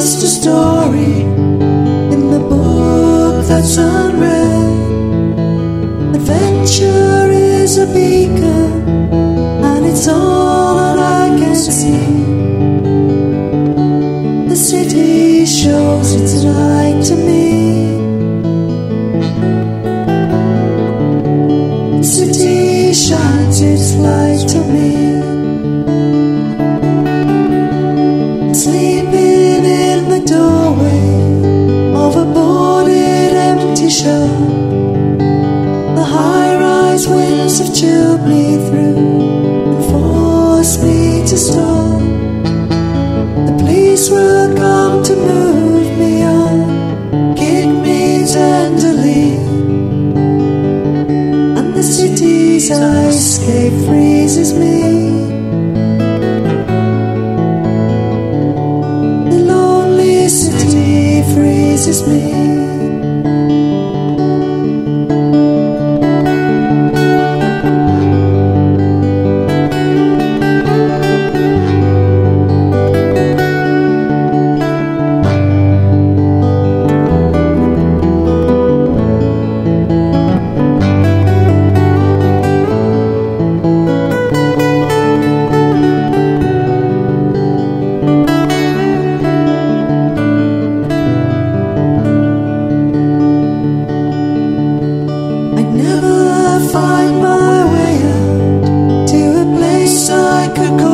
story in the book that's unread. Adventure is a beacon, and it's all that I can see. The city shows its light to me. The city shines its light to me. Chilled me through and forced me to stop. The police will come to move me on, kick me tenderly. And the city's ice escape freezes me. The lonely city freezes me. could go